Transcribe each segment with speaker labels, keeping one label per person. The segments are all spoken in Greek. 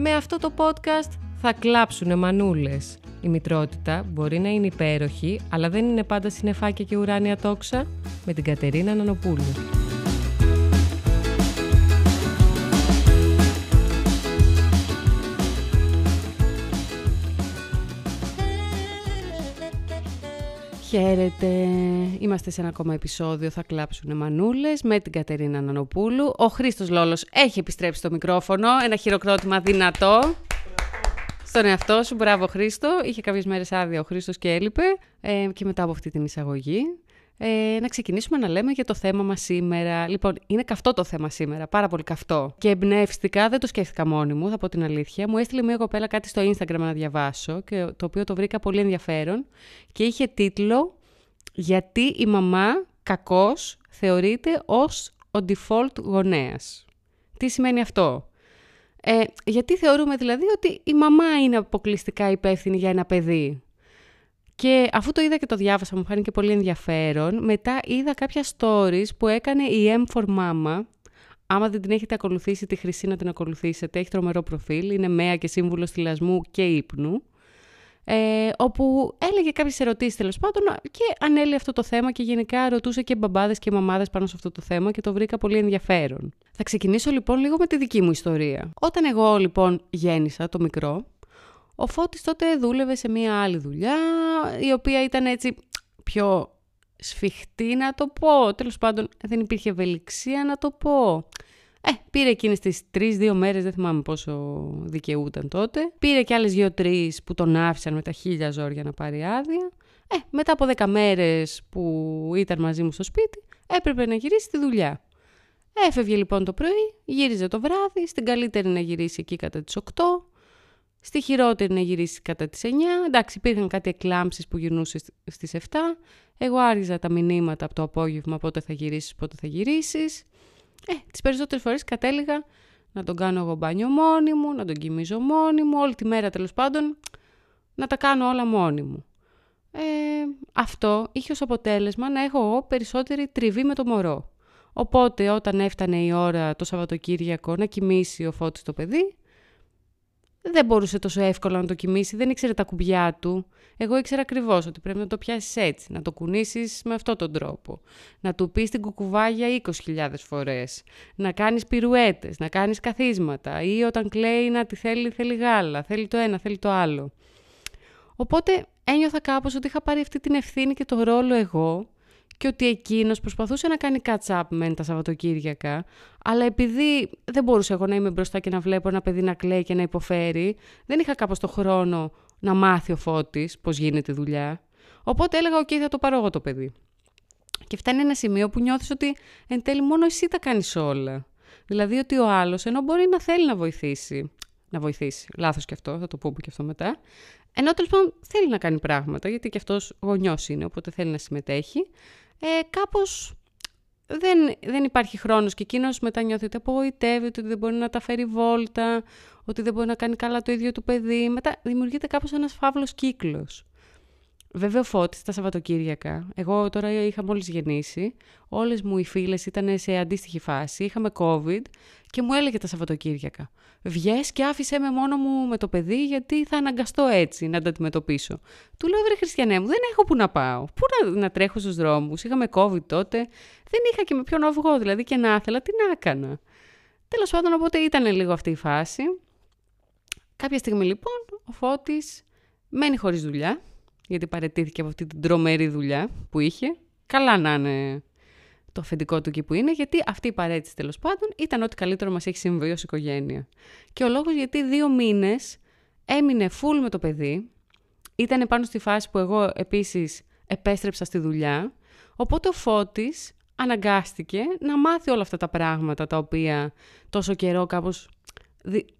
Speaker 1: Με αυτό το podcast θα κλάψουνε μανούλες. Η μητρότητα μπορεί να είναι υπέροχη, αλλά δεν είναι πάντα συνεφάκια και ουράνια τόξα. Με την Κατερίνα Νανοπούλου. Χαίρετε, είμαστε σε ένα ακόμα επεισόδιο «Θα κλάψουνε μανούλες» με την Κατερίνα Νανοπούλου. Ο Χρήστος Λόλος έχει επιστρέψει στο μικρόφωνο, ένα χειροκρότημα δυνατό. Στον εαυτό σου, μπράβο Χρήστο. Είχε κάποιες μέρες άδεια ο Χρήστος και έλειπε. Ε, και μετά από αυτή την εισαγωγή, ε, να ξεκινήσουμε να λέμε για το θέμα μας σήμερα. Λοιπόν, είναι καυτό το θέμα σήμερα, πάρα πολύ καυτό. Και εμπνεύστηκα, δεν το σκέφτηκα μόνη μου, θα πω την αλήθεια. Μου έστειλε μια κοπέλα κάτι στο Instagram να διαβάσω, και το οποίο το βρήκα πολύ ενδιαφέρον. Και είχε τίτλο «Γιατί η μαμά κακός θεωρείται ως ο default γονέας». Τι σημαίνει αυτό; Ε, γιατί θεωρούμε δηλαδή ότι η μαμά είναι αποκλειστικά υπεύθυνη για ένα παιδί; Και αφού το είδα και το διάβασα, μου φάνηκε πολύ ενδιαφέρον. Μετά είδα κάποια stories που έκανε η M for Mama. Άμα δεν την έχετε ακολουθήσει, τη χρυσή να την ακολουθήσετε. Έχει τρομερό προφίλ. Είναι μέα και σύμβουλος θυλασμού και ύπνου. Ε, όπου έλεγε κάποιες ερωτήσεις τέλος πάντων και ανέλυε αυτό το θέμα και γενικά ρωτούσε και μπαμπάδες και μαμάδες πάνω σε αυτό το θέμα και το βρήκα πολύ ενδιαφέρον. Θα ξεκινήσω λοιπόν λίγο με τη δική μου ιστορία. Όταν εγώ λοιπόν γέννησα το μικρό, ο Φώτης τότε δούλευε σε μία άλλη δουλειά, η οποία ήταν έτσι πιο σφιχτή να το πω. Τέλος πάντων δεν υπήρχε ευελιξία να το πω. Ε, πήρε εκείνες τις τρεις-δύο μέρες, δεν θυμάμαι πόσο δικαιούταν τότε. Πήρε και άλλες δύο-τρεις που τον άφησαν με τα χίλια ζόρια να πάρει άδεια. Ε, μετά από δέκα μέρες που ήταν μαζί μου στο σπίτι, έπρεπε να γυρίσει στη δουλειά. Έφευγε λοιπόν το πρωί, γύριζε το βράδυ, στην καλύτερη να γυρίσει εκεί κατά τις 8, Στη χειρότερη να γυρίσει κατά τις 9. Εντάξει, υπήρχαν κάτι εκλάμψεις που γυρνούσες στις 7. Εγώ άργηζα τα μηνύματα από το απόγευμα πότε θα γυρίσεις, πότε θα γυρίσεις. Ε, τις περισσότερες φορές κατέληγα να τον κάνω εγώ μπάνιο μόνη μου, να τον κοιμίζω μόνη μου, όλη τη μέρα τέλος πάντων, να τα κάνω όλα μόνη μου. Ε, αυτό είχε ως αποτέλεσμα να έχω εγώ περισσότερη τριβή με το μωρό. Οπότε όταν έφτανε η ώρα το Σαββατοκύριακο να κοιμήσει ο Φώτης το παιδί, δεν μπορούσε τόσο εύκολα να το κοιμήσει, δεν ήξερε τα κουμπιά του. Εγώ ήξερα ακριβώς ότι πρέπει να το πιάσεις έτσι, να το κουνήσεις με αυτόν τον τρόπο. Να του πεις την κουκουβάγια 20.000 φορές. Να κάνεις πυρουέτες, να κάνεις καθίσματα. Ή όταν κλαίει να τη θέλει, θέλει γάλα. Θέλει το ένα, θέλει το άλλο. Οπότε ένιωθα κάπως ότι είχα πάρει αυτή την ευθύνη και το ρόλο εγώ και ότι εκείνος προσπαθούσε να κάνει catch-up με τα Σαββατοκύριακα, αλλά επειδή δεν μπορούσα εγώ να είμαι μπροστά και να βλέπω ένα παιδί να κλαίει και να υποφέρει, δεν είχα κάπως το χρόνο να μάθει ο Φώτης πώς γίνεται η δουλειά. Οπότε έλεγα: OK, θα το πάρω εγώ το παιδί. Και φτάνει ένα σημείο που νιώθεις ότι εν τέλει μόνο εσύ τα κάνεις όλα. Δηλαδή ότι ο άλλος, ενώ μπορεί να θέλει να βοηθήσει, να βοηθήσει, λάθος και αυτό, θα το πούμε και αυτό μετά, ενώ τέλος πάντων θέλει να κάνει πράγματα, γιατί και αυτός γονιός είναι, οπότε θέλει να συμμετέχει, ε, κάπως δεν, δεν υπάρχει χρόνος και εκείνος μετά νιώθει ότι απογοητεύεται, ότι δεν μπορεί να τα φέρει βόλτα, ότι δεν μπορεί να κάνει καλά το ίδιο του παιδί. Μετά δημιουργείται κάπως ένας φαύλος κύκλος. Βέβαια, ο Φώτης τα Σαββατοκύριακα. Εγώ τώρα είχα μόλις γεννήσει. Όλες μου οι φίλες ήταν σε αντίστοιχη φάση. Είχαμε COVID και μου έλεγε τα Σαββατοκύριακα. Βγες και άφησέ με μόνο μου με το παιδί γιατί θα αναγκαστώ έτσι να το αντιμετωπίσω. Του λέω, βρε Χριστιανέ μου, δεν έχω που να πάω. Πού να, να τρέχω στους δρόμους. Είχαμε COVID τότε. Δεν είχα και με ποιον να βγω, δηλαδή και να ήθελα, τι να έκανα. Τέλος πάντων, οπότε ήταν λίγο αυτή η φάση. Κάποια στιγμή λοιπόν, ο Φώτης μένει χωρίς δουλειά γιατί παρετήθηκε από αυτή την τρομερή δουλειά που είχε. Καλά να είναι το αφεντικό του εκεί που είναι, γιατί αυτή η παρέτηση τέλος πάντων ήταν ό,τι καλύτερο μας έχει συμβεί ως οικογένεια. Και ο λόγος γιατί δύο μήνες έμεινε full με το παιδί, ήταν πάνω στη φάση που εγώ επίσης επέστρεψα στη δουλειά, οπότε ο Φώτης αναγκάστηκε να μάθει όλα αυτά τα πράγματα τα οποία τόσο καιρό κάπως,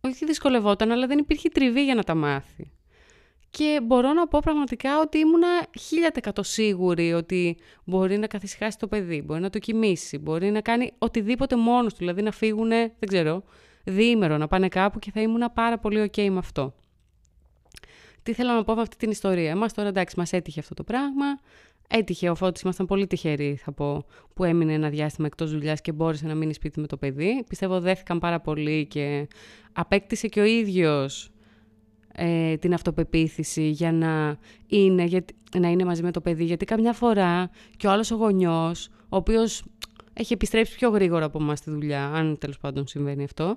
Speaker 1: όχι δυσκολευόταν, αλλά δεν υπήρχε τριβή για να τα μάθει. Και μπορώ να πω πραγματικά ότι ήμουνα 1000% σίγουρη ότι μπορεί να καθησυχάσει το παιδί, μπορεί να το κοιμήσει, μπορεί να κάνει οτιδήποτε μόνος του, δηλαδή να φύγουν, δεν ξέρω, διήμερο, να πάνε κάπου και θα ήμουνα πάρα πολύ ok με αυτό. Τι θέλω να πω με αυτή την ιστορία. Εμάς τώρα εντάξει μας έτυχε αυτό το πράγμα, έτυχε ο Φώτης, ήμασταν πολύ τυχεροί θα πω, που έμεινε ένα διάστημα εκτός δουλειάς και μπόρεσε να μείνει σπίτι με το παιδί. Πιστεύω δέθηκαν πάρα πολύ και απέκτησε και ο ίδιος ε, την αυτοπεποίθηση για να είναι, για, να είναι μαζί με το παιδί. Γιατί καμιά φορά και ο άλλος ο γονιός, ο οποίος έχει επιστρέψει πιο γρήγορα από εμάς στη δουλειά, αν τέλος πάντων συμβαίνει αυτό,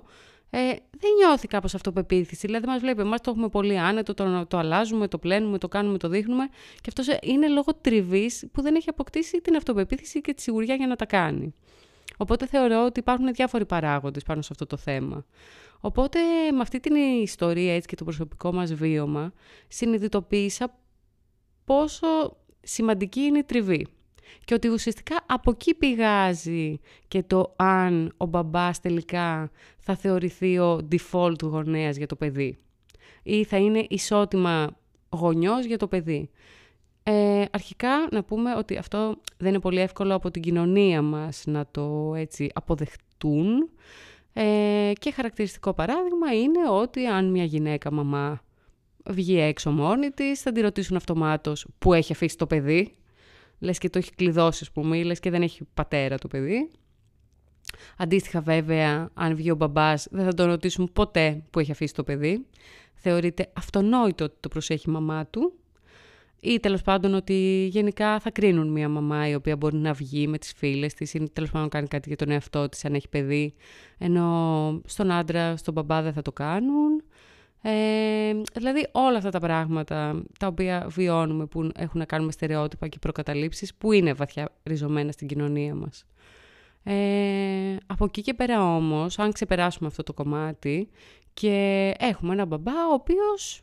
Speaker 1: ε, δεν νιώθει κάπως αυτοπεποίθηση. Δηλαδή, μας βλέπει, εμάς το έχουμε πολύ άνετο, το, το αλλάζουμε, το πλένουμε, το κάνουμε, το δείχνουμε. Και αυτός είναι λόγω τριβής που δεν έχει αποκτήσει την αυτοπεποίθηση και τη σιγουριά για να τα κάνει. Οπότε θεωρώ ότι υπάρχουν διάφοροι παράγοντες πάνω σε αυτό το θέμα. Οπότε με αυτή την ιστορία έτσι και το προσωπικό μας βίωμα συνειδητοποίησα πόσο σημαντική είναι η τριβή. Και ότι ουσιαστικά από εκεί πηγάζει και το αν ο μπαμπάς τελικά θα θεωρηθεί ο default γονέας για το παιδί. Ή θα είναι ισότιμα γονιός για το παιδί. Ε, αρχικά να πούμε ότι αυτό δεν είναι πολύ εύκολο από την κοινωνία μας να το έτσι αποδεχτούν. Ε, και χαρακτηριστικό παράδειγμα είναι ότι αν μια γυναίκα μαμά βγει έξω μόνη της, θα τη ρωτήσουν αυτομάτως που έχει αφήσει το παιδί; Λες και το έχει κλειδώσει, ας πούμε, λες και δεν έχει πατέρα το παιδί. Αντίστοιχα, βέβαια, αν βγει ο μπαμπάς, δεν θα τον ρωτήσουν ποτέ που έχει αφήσει το παιδί. Θεωρείται αυτονόητο ότι το προσέχει η μαμά του. Ή τέλος πάντων ότι γενικά θα κρίνουν μια μαμά η οποία μπορεί να βγει με τις φίλες της ή τέλος πάντων κάνει κάτι για τον εαυτό της αν έχει παιδί. Ενώ στον άντρα, στον μπαμπά δεν θα το κάνουν. Ε, δηλαδή όλα αυτά τα πράγματα τα οποία βιώνουμε που έχουν να κάνουν με στερεότυπα και προκαταλήψεις που είναι βαθιά ριζωμένα στην κοινωνία μας. Ε, από εκεί και πέρα όμως, αν ξεπεράσουμε αυτό το κομμάτι και έχουμε ένα μπαμπά ο οποίος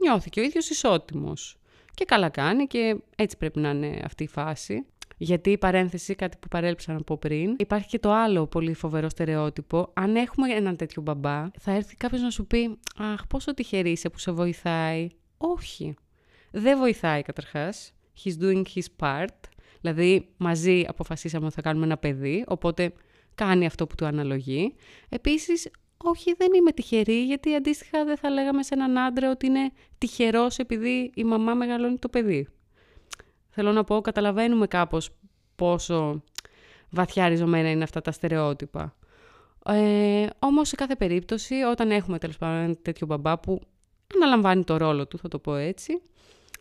Speaker 1: νιώθει και ο ίδιος ισότιμος και καλά κάνει και έτσι πρέπει να είναι αυτή η φάση. Γιατί η παρένθεση, κάτι που παρέλειψα να πω πριν, υπάρχει και το άλλο πολύ φοβερό στερεότυπο. Αν έχουμε έναν τέτοιο μπαμπά, θα έρθει κάποιος να σου πει Αχ, πόσο τυχερή είσαι που σε βοηθάει. Όχι. Δεν βοηθάει καταρχάς. He's doing his part. Δηλαδή, μαζί αποφασίσαμε ότι θα κάνουμε ένα παιδί, οπότε κάνει αυτό που του αναλογεί. Επίσης, όχι, δεν είμαι τυχερή, γιατί αντίστοιχα δεν θα λέγαμε σε έναν άντρα ότι είναι τυχερός επειδή η μαμά μεγαλώνει το παιδί. Θέλω να πω, καταλαβαίνουμε κάπως πόσο βαθιά ριζωμένα είναι αυτά τα στερεότυπα. Ε, όμως, σε κάθε περίπτωση, όταν έχουμε τέλος πάντων ένα τέτοιο μπαμπά που αναλαμβάνει το ρόλο του, θα το πω έτσι,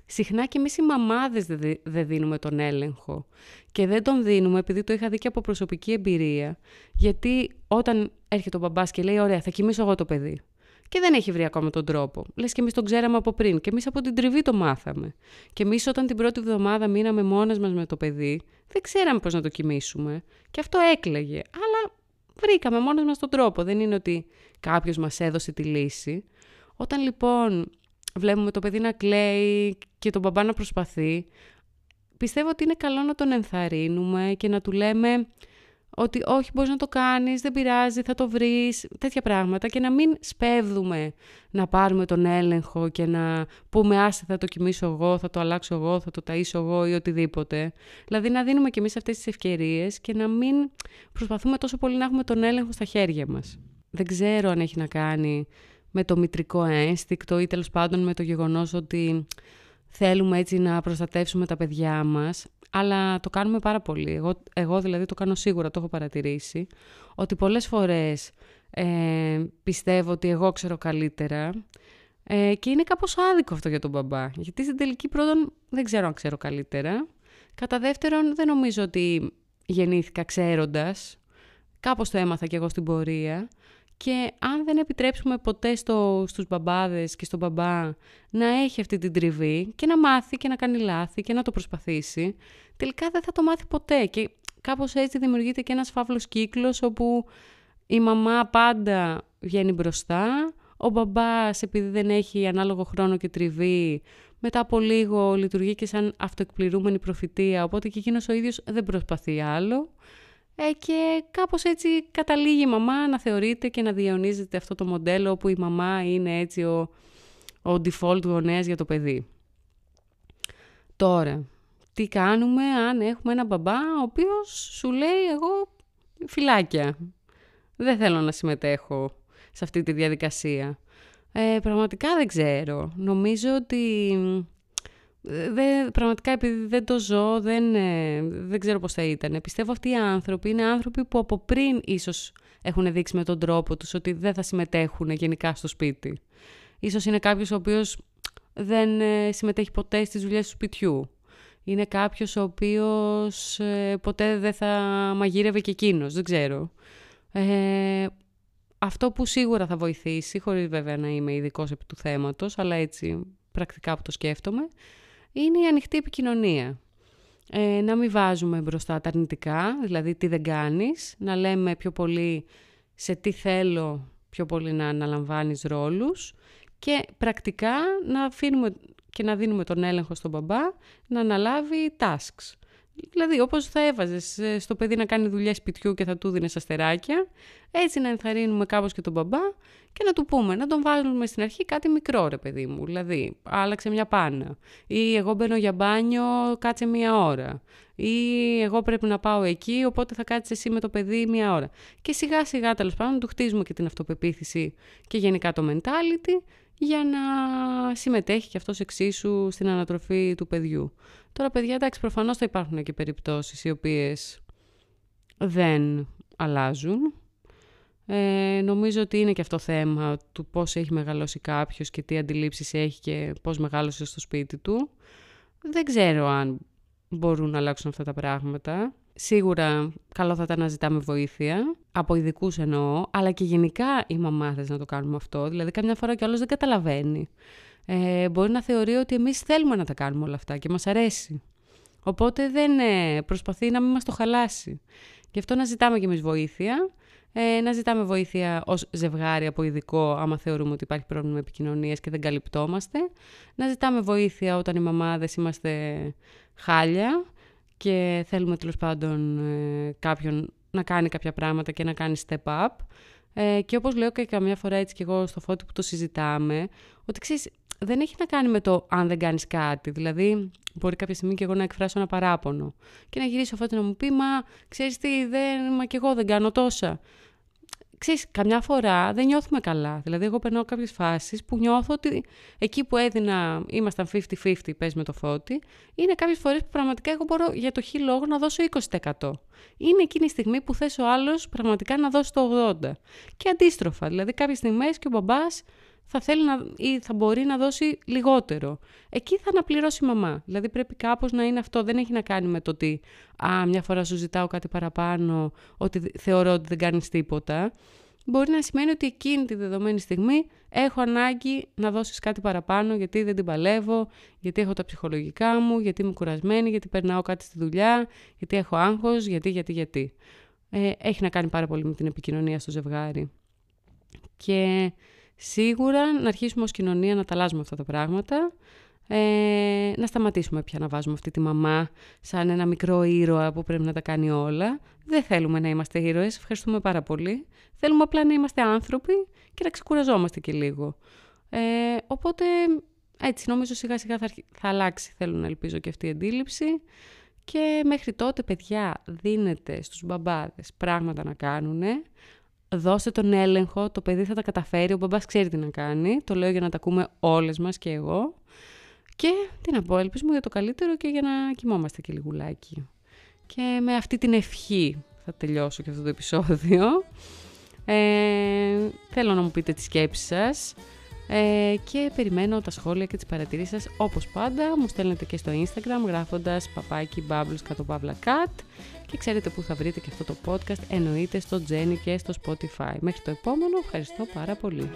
Speaker 1: συχνά και εμείς οι μαμάδες δεν δίνουμε τον έλεγχο. Και δεν τον δίνουμε επειδή το είχα δει και από προσωπική εμπειρία. Γιατί όταν έρχεται ο μπαμπάς και λέει, ωραία, θα κοιμήσω εγώ το παιδί και δεν έχει βρει ακόμα τον τρόπο. Λες και εμείς τον ξέραμε από πριν και εμείς από την τριβή το μάθαμε. Και εμείς όταν την πρώτη εβδομάδα μείναμε μόνες μας με το παιδί, δεν ξέραμε πώς να το κοιμήσουμε. Και αυτό έκλαιγε. Αλλά βρήκαμε μόνες μας τον τρόπο. Δεν είναι ότι κάποιος μας έδωσε τη λύση. Όταν λοιπόν βλέπουμε το παιδί να κλαίει και τον μπαμπά να προσπαθεί, πιστεύω ότι είναι καλό να τον ενθαρρύνουμε και να του λέμε ότι όχι μπορείς να το κάνεις, δεν πειράζει, θα το βρεις, τέτοια πράγματα και να μην σπέβδουμε να πάρουμε τον έλεγχο και να πούμε άσε θα το κοιμήσω εγώ, θα το αλλάξω εγώ, θα το ταΐσω εγώ ή οτιδήποτε. Δηλαδή να δίνουμε κι εμείς αυτές τις ευκαιρίες και να μην προσπαθούμε τόσο πολύ να έχουμε τον έλεγχο στα χέρια μας. Δεν ξέρω αν έχει να κάνει με το μητρικό ένστικτο ή τέλος πάντων με το γεγονός ότι θέλουμε έτσι να προστατεύσουμε τα παιδιά μας αλλά το κάνουμε πάρα πολύ. Εγώ, εγώ δηλαδή το κάνω σίγουρα, το έχω παρατηρήσει, ότι πολλές φορές ε, πιστεύω ότι εγώ ξέρω καλύτερα ε, και είναι κάπως άδικο αυτό για τον μπαμπά. Γιατί στην τελική πρώτον δεν ξέρω αν ξέρω καλύτερα. Κατά δεύτερον δεν νομίζω ότι γεννήθηκα ξέροντας. Κάπως το έμαθα κι εγώ στην πορεία. Και αν δεν επιτρέψουμε ποτέ στο, στους μπαμπάδες και στον μπαμπά να έχει αυτή την τριβή και να μάθει και να κάνει λάθη και να το προσπαθήσει, τελικά δεν θα το μάθει ποτέ. Και κάπως έτσι δημιουργείται και ένας φαύλος κύκλος όπου η μαμά πάντα βγαίνει μπροστά, ο μπαμπάς επειδή δεν έχει ανάλογο χρόνο και τριβή, μετά από λίγο λειτουργεί και σαν αυτοεκπληρούμενη προφητεία, οπότε και εκείνος ο ίδιος δεν προσπαθεί άλλο. Ε, και κάπως έτσι καταλήγει η μαμά να θεωρείται και να διαιωνίζεται αυτό το μοντέλο όπου η μαμά είναι έτσι ο, ο default γονέας για το παιδί. Τώρα, τι κάνουμε αν έχουμε ένα μπαμπά ο οποίος σου λέει εγώ φυλάκια. Δεν θέλω να συμμετέχω σε αυτή τη διαδικασία. Ε, πραγματικά δεν ξέρω. Νομίζω ότι δεν, πραγματικά επειδή δεν το ζω, δεν, ε, δεν ξέρω πώς θα ήταν. Πιστεύω αυτοί οι άνθρωποι είναι άνθρωποι που από πριν ίσως έχουν δείξει με τον τρόπο τους ότι δεν θα συμμετέχουν γενικά στο σπίτι. Ίσως είναι κάποιος ο οποίος δεν ε, συμμετέχει ποτέ στις δουλειές του σπιτιού. Είναι κάποιος ο οποίος ε, ποτέ δεν θα μαγείρευε και εκείνος, δεν ξέρω. Ε, αυτό που σίγουρα θα βοηθήσει, χωρίς βέβαια να είμαι ειδικός επί του θέματος, αλλά έτσι πρακτικά που το σκέφτομαι, είναι η ανοιχτή επικοινωνία. Ε, να μην βάζουμε μπροστά τα αρνητικά, δηλαδή τι δεν κάνεις, να λέμε πιο πολύ σε τι θέλω πιο πολύ να αναλαμβάνεις ρόλους και πρακτικά να αφήνουμε και να δίνουμε τον έλεγχο στον μπαμπά να αναλάβει tasks. Δηλαδή, όπως θα έβαζες ε, στο παιδί να κάνει δουλειά σπιτιού και θα του δίνει αστεράκια, έτσι να ενθαρρύνουμε κάπως και τον μπαμπά και να του πούμε, να τον βάλουμε στην αρχή κάτι μικρό, ρε παιδί μου. Δηλαδή, άλλαξε μια πάνα. Ή εγώ μπαίνω για μπάνιο, κάτσε μία ώρα. Ή εγώ πρέπει να πάω εκεί, οπότε θα κάτσεις εσύ με το παιδί μία ώρα. Και σιγά σιγά τέλος πάντων του χτίζουμε και την αυτοπεποίθηση και γενικά το mentality για να συμμετέχει και αυτός εξίσου στην ανατροφή του παιδιού. Τώρα, παιδιά, εντάξει, προφανώς θα υπάρχουν και περιπτώσεις οι οποίες δεν αλλάζουν. Ε, νομίζω ότι είναι και αυτό θέμα του πώς έχει μεγαλώσει κάποιος και τι αντιλήψεις έχει και πώς μεγάλωσε στο σπίτι του. Δεν ξέρω αν μπορούν να αλλάξουν αυτά τα πράγματα. Σίγουρα καλό θα ήταν να ζητάμε βοήθεια, από ειδικούς εννοώ, αλλά και γενικά οι μαμάδες να το κάνουμε αυτό. Δηλαδή, καμιά φορά κι δεν καταλαβαίνει. Ε, μπορεί να θεωρεί ότι εμείς θέλουμε να τα κάνουμε όλα αυτά και μας αρέσει. Οπότε δεν ε, προσπαθεί να μην μας το χαλάσει. Γι' αυτό να ζητάμε κι εμείς βοήθεια, ε, να ζητάμε βοήθεια ως ζευγάρι από ειδικό άμα θεωρούμε ότι υπάρχει πρόβλημα επικοινωνίας και δεν καλυπτόμαστε. Να ζητάμε βοήθεια όταν οι μαμάδες είμαστε χάλια και θέλουμε τέλος πάντων ε, κάποιον να κάνει κάποια πράγματα και να κάνει step up. Ε, και όπως λέω και καμιά φορά έτσι και εγώ στο φώτι που το συζητάμε, ότι ξέρεις, δεν έχει να κάνει με το αν δεν κάνεις κάτι. Δηλαδή, μπορεί κάποια στιγμή και εγώ να εκφράσω ένα παράπονο και να γυρίσω φώτι να μου πει, μα ξέρεις τι, δεν, μα και εγώ δεν κάνω τόσα ξέρεις, καμιά φορά δεν νιώθουμε καλά. Δηλαδή, εγώ περνάω κάποιες φάσεις που νιώθω ότι εκεί που έδινα, ήμασταν 50-50, πες με το φώτι, είναι κάποιες φορές που πραγματικά εγώ μπορώ για το χι λόγο να δώσω 20%. Είναι εκείνη η στιγμή που θες ο άλλος πραγματικά να δώσει το 80%. Και αντίστροφα, δηλαδή κάποιες στιγμές και ο μπαμπάς θα θέλει να, ή θα μπορεί να δώσει λιγότερο. Εκεί θα αναπληρώσει η μαμά. Δηλαδή πρέπει κάπως να είναι αυτό. Δεν έχει να κάνει με το ότι α, μια φορά σου ζητάω κάτι παραπάνω, ότι θεωρώ ότι δεν κάνεις τίποτα. Μπορεί να σημαίνει ότι εκείνη τη δεδομένη στιγμή έχω ανάγκη να δώσεις κάτι παραπάνω γιατί δεν την παλεύω, γιατί έχω τα ψυχολογικά μου, γιατί είμαι κουρασμένη, γιατί περνάω κάτι στη δουλειά, γιατί έχω άγχος, γιατί, γιατί, γιατί. Ε, έχει να κάνει πάρα πολύ με την επικοινωνία στο ζευγάρι. Και Σίγουρα να αρχίσουμε ως κοινωνία να τα αλλάζουμε αυτά τα πράγματα, ε, να σταματήσουμε πια να βάζουμε αυτή τη μαμά σαν ένα μικρό ήρωα που πρέπει να τα κάνει όλα. Δεν θέλουμε να είμαστε ήρωες, ευχαριστούμε πάρα πολύ. Θέλουμε απλά να είμαστε άνθρωποι και να ξεκουραζόμαστε και λίγο. Ε, οπότε έτσι νομίζω σιγά σιγά θα, θα αλλάξει, θέλω να ελπίζω και αυτή η αντίληψη. Και μέχρι τότε, παιδιά, δίνετε στους μπαμπάδες πράγματα να κάνουν, δώστε τον έλεγχο, το παιδί θα τα καταφέρει, ο μπαμπάς ξέρει τι να κάνει. Το λέω για να τα ακούμε όλες μας και εγώ. Και τι να πω, ελπίζουμε για το καλύτερο και για να κοιμόμαστε και λιγουλάκι. Και με αυτή την ευχή θα τελειώσω και αυτό το επεισόδιο. Ε, θέλω να μου πείτε τις σκέψεις σας. Ε, και περιμένω τα σχόλια και τις παρατηρήσεις σας όπως πάντα. Μου στέλνετε και στο Instagram γράφοντας παπάκι bubbles κατ' παύλα cat και ξέρετε που θα βρείτε και αυτό το podcast εννοείται στο Jenny και στο Spotify. Μέχρι το επόμενο, ευχαριστώ πάρα πολύ.